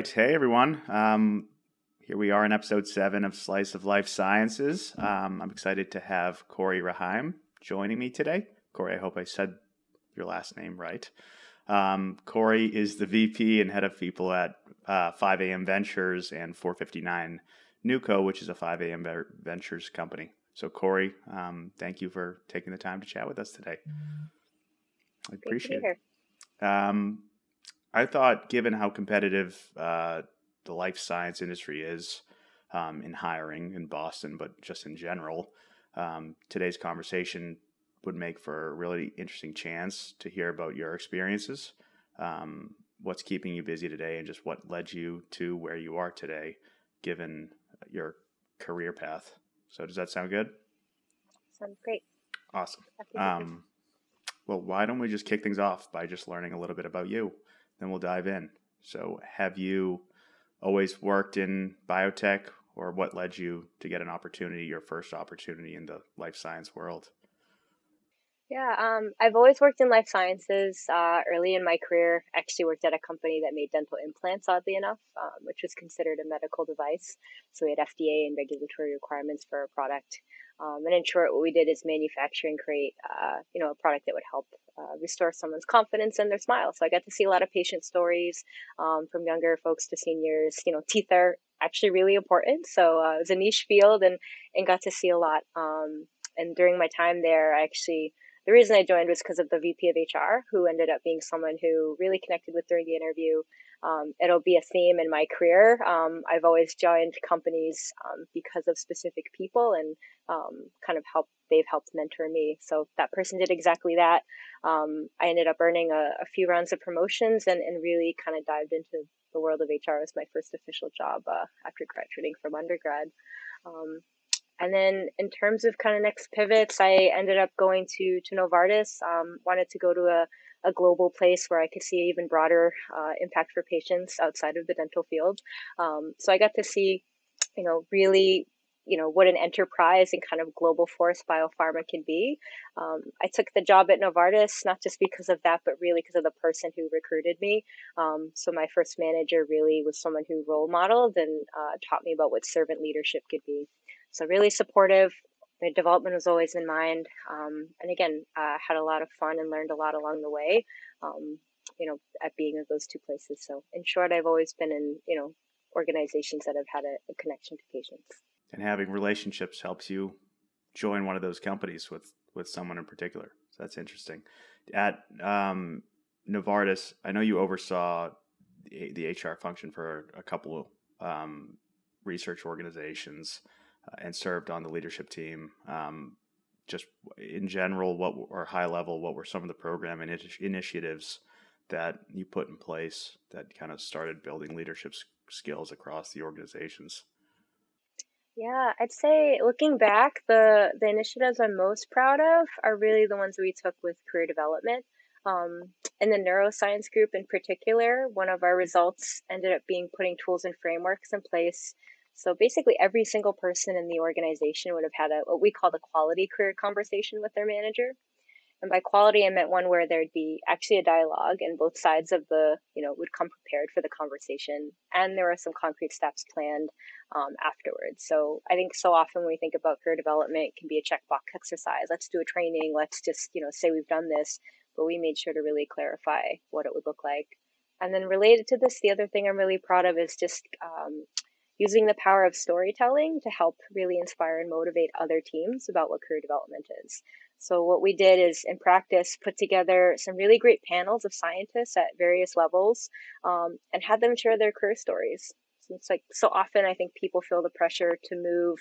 right. Hey, everyone. Um, here we are in episode seven of Slice of Life Sciences. Um, I'm excited to have Kori Rahaim joining me today. Kori, I hope I said your last name right. Um, Kori is the VP and head of people at uh, 5AM Ventures and 459 NewCo, which is a 5AM Ventures company. So, Kori, um, thank you for taking the time to chat with us today. I appreciate it. Um, I thought, given how competitive uh, the life science industry is um, in hiring in Boston, but just in general, um, today's conversation would make for a really interesting chance to hear about your experiences, um, what's keeping you busy today, and just what led you to where you are today, given your career path. So, does that sound good? Sounds great. Awesome. Um, well, why don't we just kick things off by just learning a little bit about you? Then we'll dive in. So, have you always worked in biotech, or what led you to get an opportunity, your first opportunity in the life science world? Yeah, um, I've always worked in life sciences. Uh, early in my career, I actually worked at a company that made dental implants, oddly enough, um, which was considered a medical device. So we had FDA and regulatory requirements for a product. Um, and in short, what we did is manufacture and create, uh, you know, a product that would help uh, restore someone's confidence and their smile. So I got to see a lot of patient stories um, from younger folks to seniors. You know, teeth are actually really important. So uh, it was a niche field and, and got to see a lot. Um, and during my time there, I actually the reason I joined was because of the VP of HR, who ended up being someone who really connected with during the interview. Um, it'll be a theme in my career. Um, I've always joined companies um, because of specific people and um, kind of help. They've helped mentor me. So that person did exactly that. Um, I ended up earning a, a, few rounds of promotions and, and really kind of dived into the world of HR as my first official job uh, after graduating from undergrad. Um, and then in terms of kind of next pivots, I ended up going to, to Novartis, wanted to go to a, a global place where I could see even broader uh, impact for patients outside of the dental field. Um, so I got to see, you know, really, you know, what an enterprise and kind of global force biopharma can be. Um, I took the job at Novartis not just because of that, but really because of the person who recruited me. Um, so my first manager really was someone who role modeled and uh, taught me about what servant leadership could be. So really supportive. The development was always in mind. Um, and again, uh, had a lot of fun and learned a lot along the way. Um, you know, at being at those two places. So in short, I've always been in, you know, organizations that have had a, a connection to patients. And having relationships helps you join one of those companies with with someone in particular. So that's interesting. At um, Novartis, I know you oversaw the, the HR function for a couple of um, research organizations and served on the leadership team. Um, just in general, what or high level, what were some of the program initi- initiatives that you put in place that kind of started building leadership skills across the organizations? Yeah, I'd say looking back, the the initiatives I'm most proud of are really the ones we took with career development. Um, in the neuroscience group in particular, one of our results ended up being putting tools and frameworks in place so basically, every single person in the organization would have had a what we call the quality career conversation with their manager. And by quality, I meant one where there'd be actually a dialogue, and both sides of the you know would come prepared for the conversation, and there were some concrete steps planned um, afterwards. So I think so often when we think about career development, it can be a checkbox exercise. Let's do a training. Let's just you know say we've done this, but we made sure to really clarify what it would look like. And then related to this, the other thing I'm really proud of is just um, using the power of storytelling to help really inspire and motivate other teams about what career development is. So what we did is in practice put together some really great panels of scientists at various levels um, and had them share their career stories. So it's like so often I think people feel the pressure to move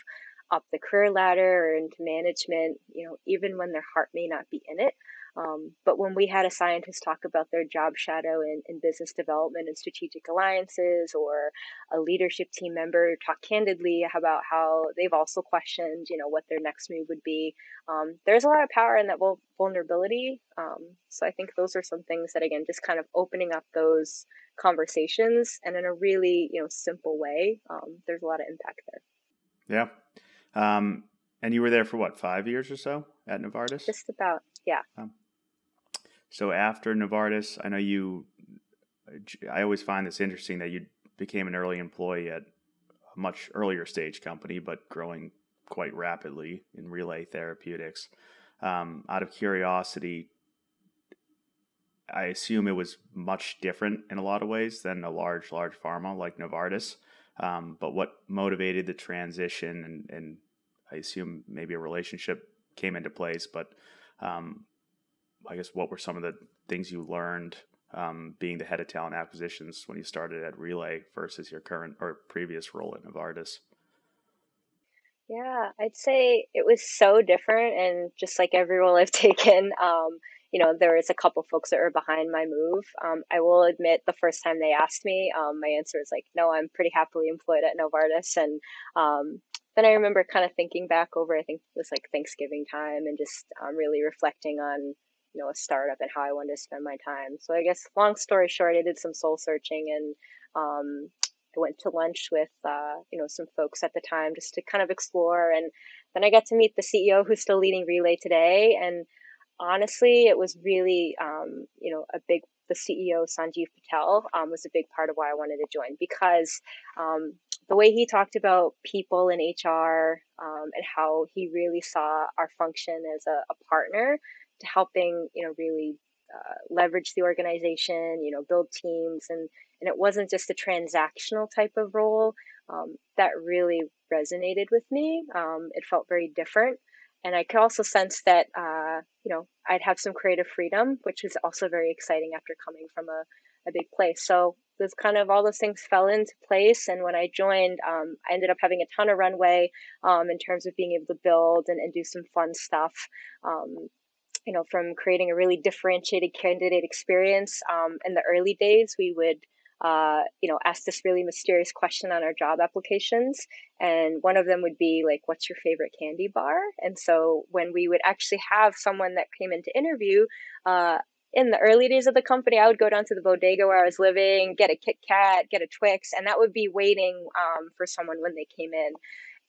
up the career ladder or into management, you know, even when their heart may not be in it. Um, but when we had a scientist talk about their job shadow in, in business development and strategic alliances, or a leadership team member talk candidly about how they've also questioned, you know, what their next move would be, um, there's a lot of power in that vulnerability. Um, so I think those are some things that, again, just kind of opening up those conversations and in a really, you know, simple way, um, there's a lot of impact there. Yeah. Um, and you were there for what, five years or so at Novartis? Just about, yeah. Um, so after Novartis, I know you. I always find this interesting that you became an early employee at a much earlier stage company, but growing quite rapidly in Relay Therapeutics. Um, out of curiosity, I assume it was much different in a lot of ways than a large, large pharma like Novartis. Um, but what motivated the transition, and, and, I assume maybe a relationship came into place. But um, I guess what were some of the things you learned um, being the head of talent acquisitions when you started at Relay versus your current or previous role at Novartis? Yeah, I'd say it was so different, and just like every role I've taken, um, you know, there was a couple folks that were behind my move. Um, I will admit, the first time they asked me, um, my answer was like, "No, I'm pretty happily employed at Novartis." And um, then I remember kind of thinking back over, I think it was like Thanksgiving time, and just um, really reflecting on, you know, a startup and how I wanted to spend my time. So I guess, long story short, I did some soul searching and um, I went to lunch with uh, you know some folks at the time just to kind of explore, and then I got to meet the CEO who's still leading Relay today. And honestly, it was really um, you know a big. The CEO Sanjeev Patel um, was a big part of why I wanted to join because um, the way he talked about people in HR um, and how he really saw our function as a, a partner to helping you know really uh, leverage the organization, you know, build teams and and it wasn't just a transactional type of role um, that really resonated with me. Um, it felt very different. And I could also sense that, uh, you know, I'd have some creative freedom, which is also very exciting after coming from a, a big place. So those kind of all those things fell into place. And when I joined, um, I ended up having a ton of runway um, in terms of being able to build and, and do some fun stuff. Um, you know, from creating a really differentiated candidate experience. Um, in the early days, we would uh, you know, ask this really mysterious question on our job applications. And one of them would be like, what's your favorite candy bar? And so when we would actually have someone that came in to interview, uh, in the early days of the company, I would go down to the bodega where I was living, get a Kit Kat, get a Twix, and that would be waiting um, for someone when they came in.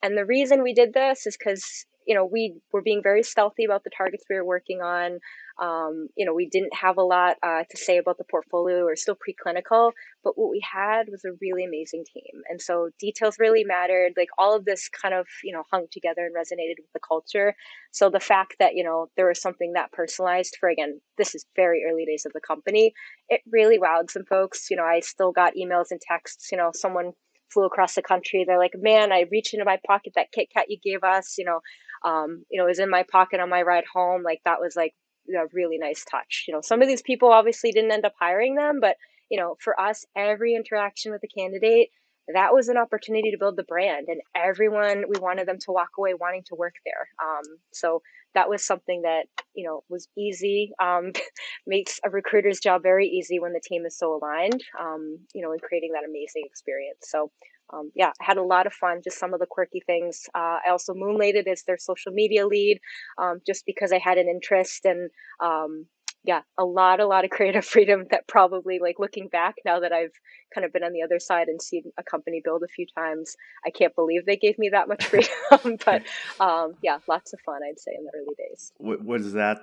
And the reason we did this is because you know we were being very stealthy about the targets we were working on. Um, you know, we didn't have a lot uh, to say about the portfolio. We are still preclinical, but what we had was a really amazing team, and so details really mattered. Like all of this kind of you know hung together and resonated with the culture. So the fact that you know there was something that personalized for again, this is very early days of the company. It really wowed some folks. You know, I still got emails and texts. You know, someone flew across the country. They're like, man, I reached into my pocket that Kit Kat you gave us. You know, um, you know, was in my pocket on my ride home. Like that was like a really nice touch. You know, some of these people obviously didn't end up hiring them, but you know, for us, every interaction with the candidate, that was an opportunity to build the brand, and everyone we wanted them to walk away wanting to work there. Um, so that was something that you know was easy. Um, makes a recruiter's job very easy when the team is so aligned. Um, you know, in creating that amazing experience. So um, yeah, I had a lot of fun. Just some of the quirky things. Uh, I also moonlighted as their social media lead, um, just because I had an interest and um, yeah, a lot, a lot of creative freedom. That probably, like looking back now that I've kind of been on the other side and seen a company build a few times, I can't believe they gave me that much freedom. but um, yeah, lots of fun. I'd say in the early days. Was that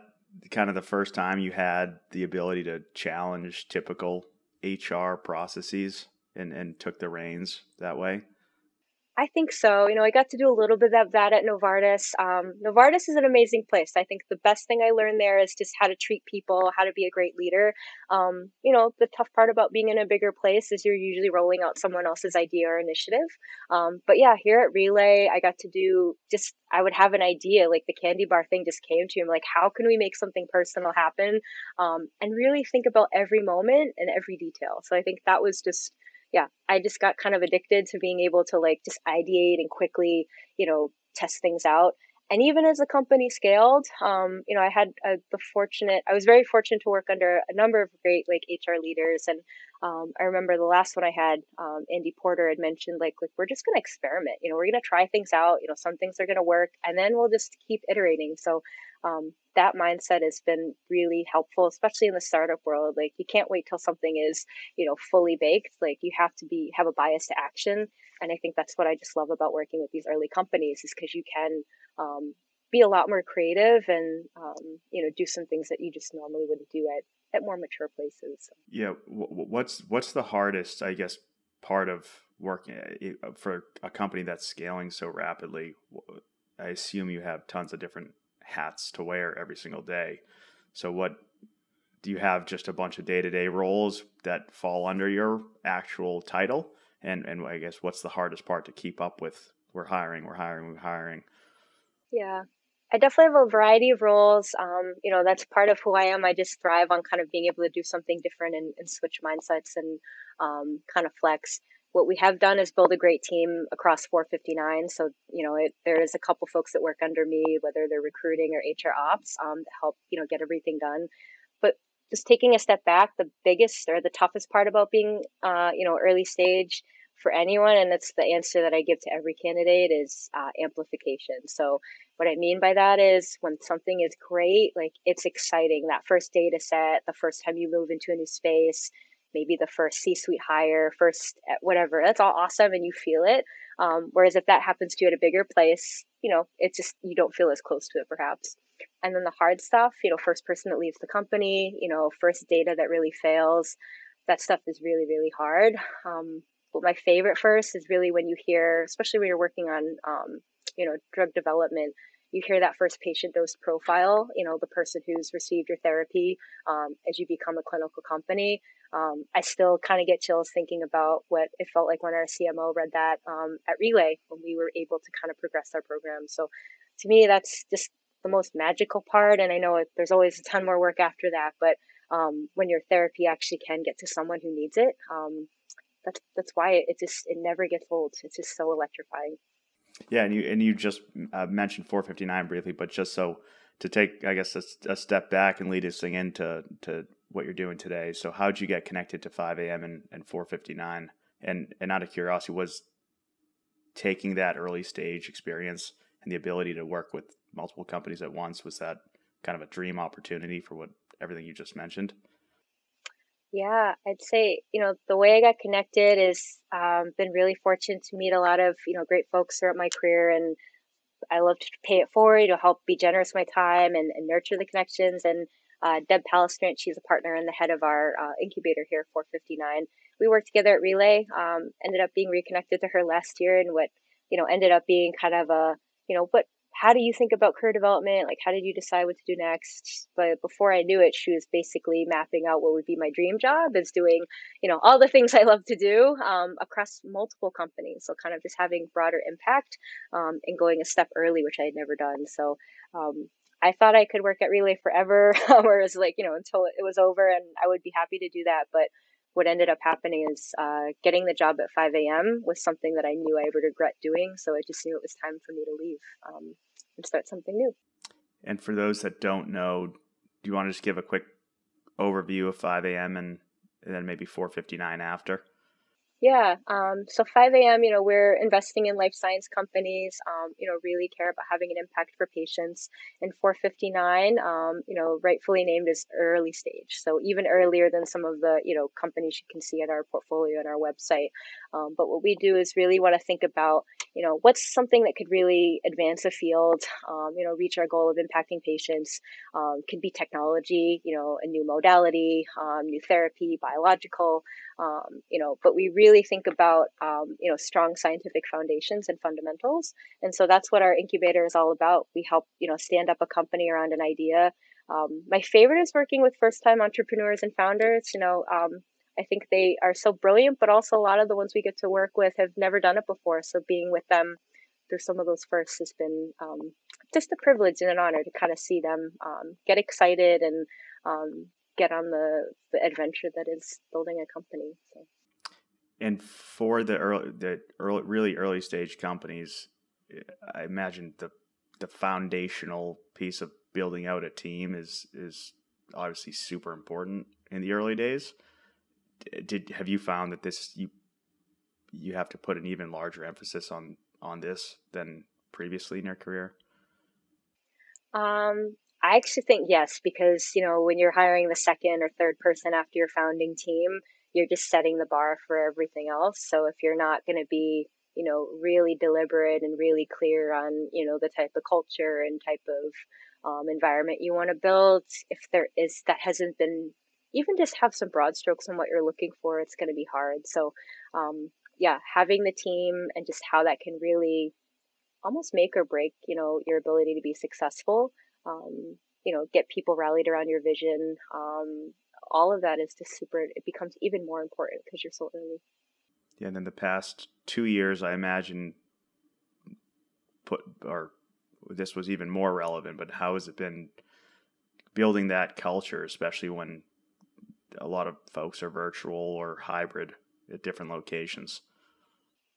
kind of the first time you had the ability to challenge typical HR processes? and, and took the reins that way? I think so. You know, I got to do a little bit of that at Novartis. Um, Novartis is an amazing place. I think the best thing I learned there is just how to treat people, how to be a great leader. Um, you know, the tough part about being in a bigger place is you're usually rolling out someone else's idea or initiative. Um, but yeah, here at Relay, I got to do just, I would have an idea, like the candy bar thing just came to me. Like, how can we make something personal happen? Um, and really think about every moment and every detail. So I think that was just, yeah, I just got kind of addicted to being able to like just ideate and quickly, you know, test things out. And even as the company scaled, um, you know, I had uh, the fortunate, I was very fortunate to work under a number of great like HR leaders. And um, I remember the last one I had, um, Andy Porter had mentioned like, like we're just going to experiment. You know, we're going to try things out. You know, some things are going to work, and then we'll just keep iterating. So um, that mindset has been really helpful, especially in the startup world. Like you can't wait till something is, you know, fully baked. Like you have to be have a bias to action. And I think that's what I just love about working with these early companies is because you can um, be a lot more creative and um, you know do some things that you just normally wouldn't do at at more mature places. Yeah, what's what's the hardest, I guess, part of working uh, for a company that's scaling so rapidly, I assume you have tons of different hats to wear every single day. So, what do you have just a bunch of day to day roles that fall under your actual title? And, and I guess what's the hardest part to keep up with? We're hiring, we're hiring, we're hiring. Yeah, I definitely have a variety of roles. Um, you know, that's part of who I am. I just thrive on kind of being able to do something different and, and switch mindsets and um, kind of flex. What we have done is build a great team across 459. So, you know, it, there is a couple folks that work under me, whether they're recruiting or HR ops, um, to help, you know, get everything done. But just taking a step back, the biggest or the toughest part about being, uh, you know, early stage for anyone, and that's the answer that I give to every candidate, is uh, amplification. So what I mean by that is when something is great, like it's exciting. That first data set, the first time you move into a new space, maybe the first C suite hire, first eh, whatever, that's all awesome and you feel it. Um, whereas if that happens to you at a bigger place, you know, it's just, you don't feel as close to it perhaps. And then the hard stuff, you know, first person that leaves the company, you know, first data that really fails, that stuff is really, really hard. Um, but my favorite first is really when you hear, especially when you're working on, um, you know, drug development, you hear that first patient dose profile, you know, the person who's received your therapy um, as you become a clinical company. Um, I still kind of get chills thinking about what it felt like when our CMO read that um, at Relay when we were able to kind of progress our program. So to me, that's just the most magical part. And I know it, there's always a ton more work after that, but um, when your therapy actually can get to someone who needs it, um, that's that's why it, it just it never gets old. It's just so electrifying. Yeah, and you and you just uh, mentioned 459 briefly, but just so to take, I guess, a, a, step back and lead us into to what you're doing today. So, how'd you get connected to 5 a.m. and, and 459? And and out of curiosity, was taking that early stage experience and the ability to work with multiple companies at once was that kind of a dream opportunity for what everything you just mentioned? Yeah, I'd say, you know, the way I got connected is um, been really fortunate to meet a lot of, you know, great folks throughout my career. And I love to pay it forward, to help be generous with my time and, and nurture the connections. And uh, Deb Palestrant, she's a partner and the head of our uh, incubator here, 459. We worked together at Relay, um, ended up being reconnected to her last year and what, you know, ended up being kind of a, you know, what how do you think about career development? Like, how did you decide what to do next? But before I knew it, she was basically mapping out what would be my dream job is doing, you know, all the things I love to do um, across multiple companies. So kind of just having broader impact um, and going a step early, which I had never done. So um, I thought I could work at Relay forever, whereas like, you know, until it was over and I would be happy to do that. But what ended up happening is uh, getting the job at 5 a.m. was something that I knew I would regret doing. So I just knew it was time for me to leave. Um, and start something new. And for those that don't know, do you want to just give a quick overview of 5 a.m. and, and then maybe 4:59 after? Yeah. Um, so 5 a.m., you know, we're investing in life science companies, um, you know, really care about having an impact for patients. And 459, um, you know, rightfully named as early stage. So even earlier than some of the, you know, companies you can see in our portfolio and our website. Um, but what we do is really want to think about, you know, what's something that could really advance a field, um, you know, reach our goal of impacting patients. Um, could be technology, you know, a new modality, new therapy, biological, you know, but we really think about um, you know strong scientific foundations and fundamentals. And so that's what our incubator is all about. We help you know stand up a company around an idea. Um, my favorite is working with first time entrepreneurs and founders. You know um, i think they are so brilliant but also a lot of the ones we get to work with have never done it before. So being with them through some of those firsts has been um, just a privilege and an honor to kind of see them um, get excited and um, get on the, the adventure that is building a company so and for the early, the early, really early stage companies, I imagine the the foundational piece of building out a team is is obviously super important in the early days. Did have you found that this you you have to put an even larger emphasis on on this than previously in your career? Um, I actually think yes, because you know when you're hiring the second or third person after your founding team, you're just setting the bar for everything else. So if you're not going to be, you know, really deliberate and really clear on, you know, the type of culture and type of um, environment you want to build, if there is that hasn't been even just have some broad strokes on what you're looking for, it's going to be hard. So um, yeah, having the team and just how that can really almost make or break, you know, your ability to be successful. Um, you know, get people rallied around your vision. Um, all of that is just super. It becomes even more important because you're so early. Yeah, and then the past two years, I imagine, put or this was even more relevant. But how has it been building that culture, especially when a lot of folks are virtual or hybrid at different locations?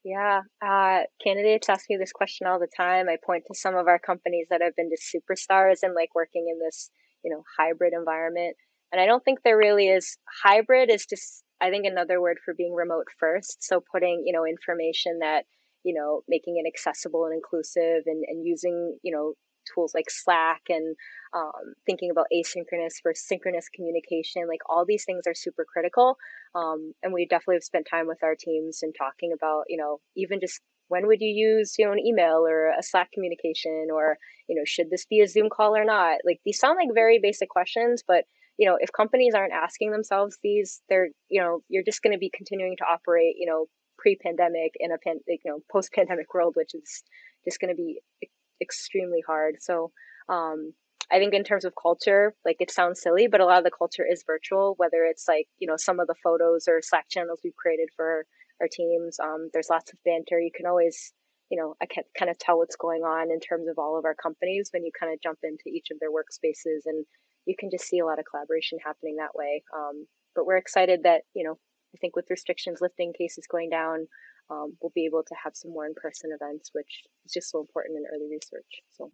Yeah, uh, candidates ask me this question all the time. I point to some of our companies that have been just superstars and like working in this, you know, hybrid environment. And I don't think there really is hybrid is just I think another word for being remote first. So putting, you know, information that, you know, making it accessible and inclusive and, and using, you know, tools like Slack and um, thinking about asynchronous versus synchronous communication. Like all these things are super critical. Um, and we definitely have spent time with our teams and talking about, you know, even just when would you use, you know, an email or a Slack communication or, you know, should this be a Zoom call or not? Like these sound like very basic questions, but you know, if companies aren't asking themselves these, they're, you know, you're just going to be continuing to operate, you know, pre-pandemic in a pan, you know, post-pandemic world, which is just going to be extremely hard. So, um, I think in terms of culture, like it sounds silly, but a lot of the culture is virtual, whether it's like, you know, some of the photos or Slack channels we've created for our teams. Um, there's lots of banter. You can always, you know, I can kind of tell what's going on in terms of all of our companies when you kind of jump into each of their workspaces and you can just see a lot of collaboration happening that way. Um, but we're excited that, you know, I think with restrictions lifting, cases going down, um, we'll be able to have some more in-person events, which is just so important in early research. So,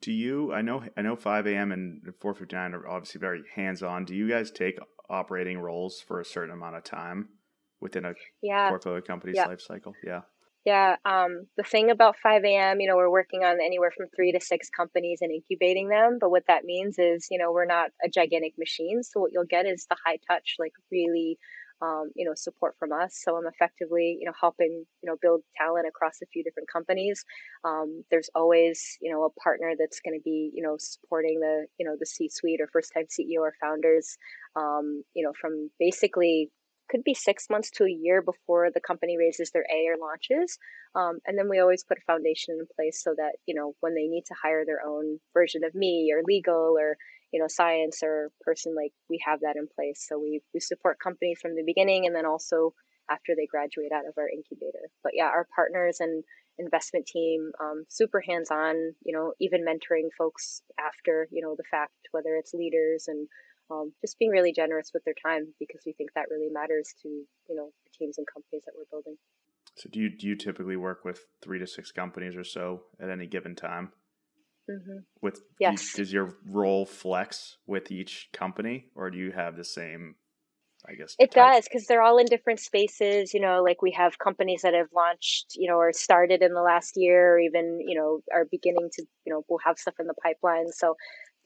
do you? I know, I know, 5 a.m. and 4:59 are obviously very hands-on. Do you guys take operating roles for a certain amount of time within a yeah. portfolio company's yeah. life cycle? Yeah. Yeah. Um, the thing about 5 a.m., you know, we're working on anywhere from three to six companies and incubating them. But what that means is, you know, we're not a gigantic machine. So what you'll get is the high touch, like really, um, you know, support from us. So I'm effectively, you know, helping, you know, build talent across a few different companies. Um, there's always, you know, a partner that's going to be, you know, supporting the, you know, the C-suite or first-time CEO or founders, um, you know, from basically could be six months to a year before the company raises their A or launches. Um, and then we always put a foundation in place so that, you know, when they need to hire their own version of me or legal or, you know, science or person, like we have that in place. So we, we support companies from the beginning and then also after they graduate out of our incubator. But yeah, our partners and investment team, um, super hands on, you know, even mentoring folks after, you know, the fact, whether it's leaders and um, just being really generous with their time because we think that really matters to you know the teams and companies that we're building. So do you do you typically work with three to six companies or so at any given time? Mm-hmm. With yes, do, does your role flex with each company, or do you have the same? I guess it type? does because they're all in different spaces. You know, like we have companies that have launched, you know, or started in the last year, or even you know are beginning to, you know, we'll have stuff in the pipeline. So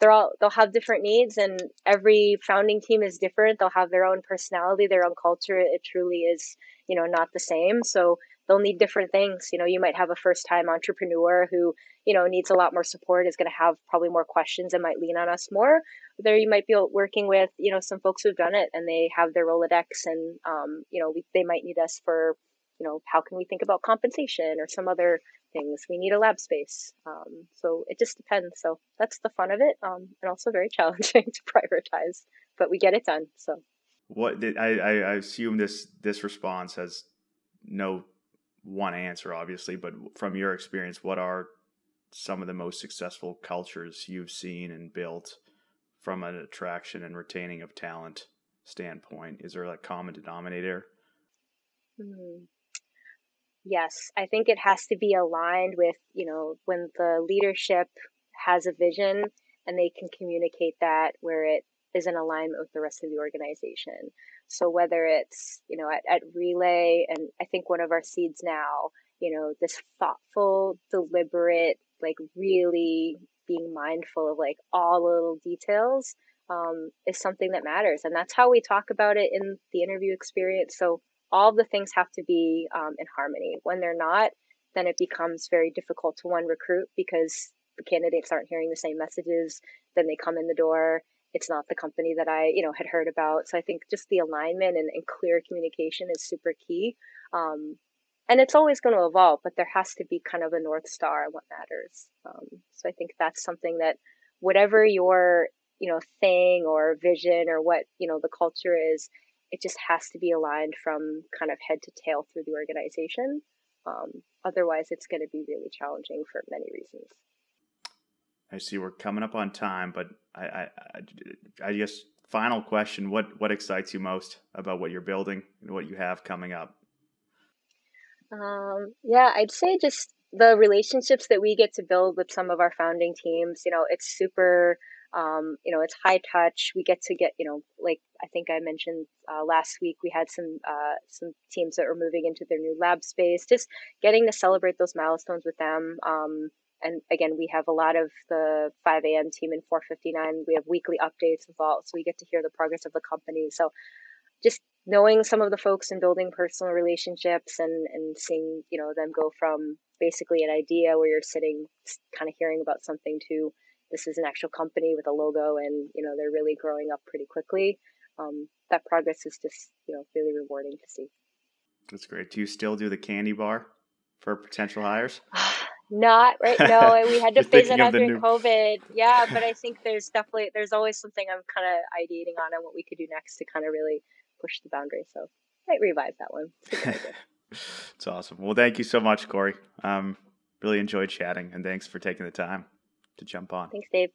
they're all they'll have different needs and every founding team is different they'll have their own personality their own culture it truly is you know not the same so they'll need different things you know you might have a first time entrepreneur who you know needs a lot more support is going to have probably more questions and might lean on us more there you might be working with you know some folks who've done it and they have their rolodex and um, you know we, they might need us for you know how can we think about compensation or some other things. We need a lab space. Um, so it just depends. So that's the fun of it, um, and also very challenging to prioritize, but we get it done. So what did, I, I assume this this response has no one answer, obviously, but from your experience, what are some of the most successful cultures you've seen and built from an attraction and retaining of talent standpoint? Is there a common denominator? Hmm. Yes, I think it has to be aligned with, you know, when the leadership has a vision and they can communicate that where it is in alignment with the rest of the organization. So whether it's, you know, at, at Relay and I think one of our seeds now, you know, this thoughtful, deliberate, like really being mindful of like all little details um, is something that matters. And that's how we talk about it in the interview experience. So all the things have to be um, in harmony. When they're not, then it becomes very difficult to one recruit because the candidates aren't hearing the same messages. Then they come in the door it's not the company that I, you know, had heard about. So I think just the alignment and, and clear communication is super key. Um, and it's always going to evolve, but there has to be kind of a north star what matters. Um, so I think that's something that whatever your you know thing or vision or what you know the culture is, it just has to be aligned from kind of head to tail through the organization. Um, otherwise, it's going to be really challenging for many reasons. I see we're coming up on time, but I, I, I, guess final question: what what excites you most about what you're building and what you have coming up? Um, yeah, I'd say just the relationships that we get to build with some of our founding teams. You know, it's super. Um, you know, it's high touch. We get to get, you know, like I think I mentioned uh, last week, we had some uh, some teams that were moving into their new lab space. Just getting to celebrate those milestones with them. Um, and again, we have a lot of the 5 a.m. team in 459. We have weekly updates with all, so we get to hear the progress of the company. So just knowing some of the folks and building personal relationships and, and seeing, you know, them go from basically an idea where you're sitting kind of hearing about something to this is an actual company with a logo and, you know, they're really growing up pretty quickly. Um, that progress is just, you know, really rewarding to see. That's great. Do you still do the candy bar for potential hires? Not right. No, we had to phase it out during new... COVID. Yeah, but I think there's definitely there's always something I'm kind of ideating on and what we could do next to kind of really push the boundary. So I might revise that one. It's awesome. Well, thank you so much, Kori. Um, really enjoyed chatting, and thanks for taking the time to jump on. Thanks, Dave.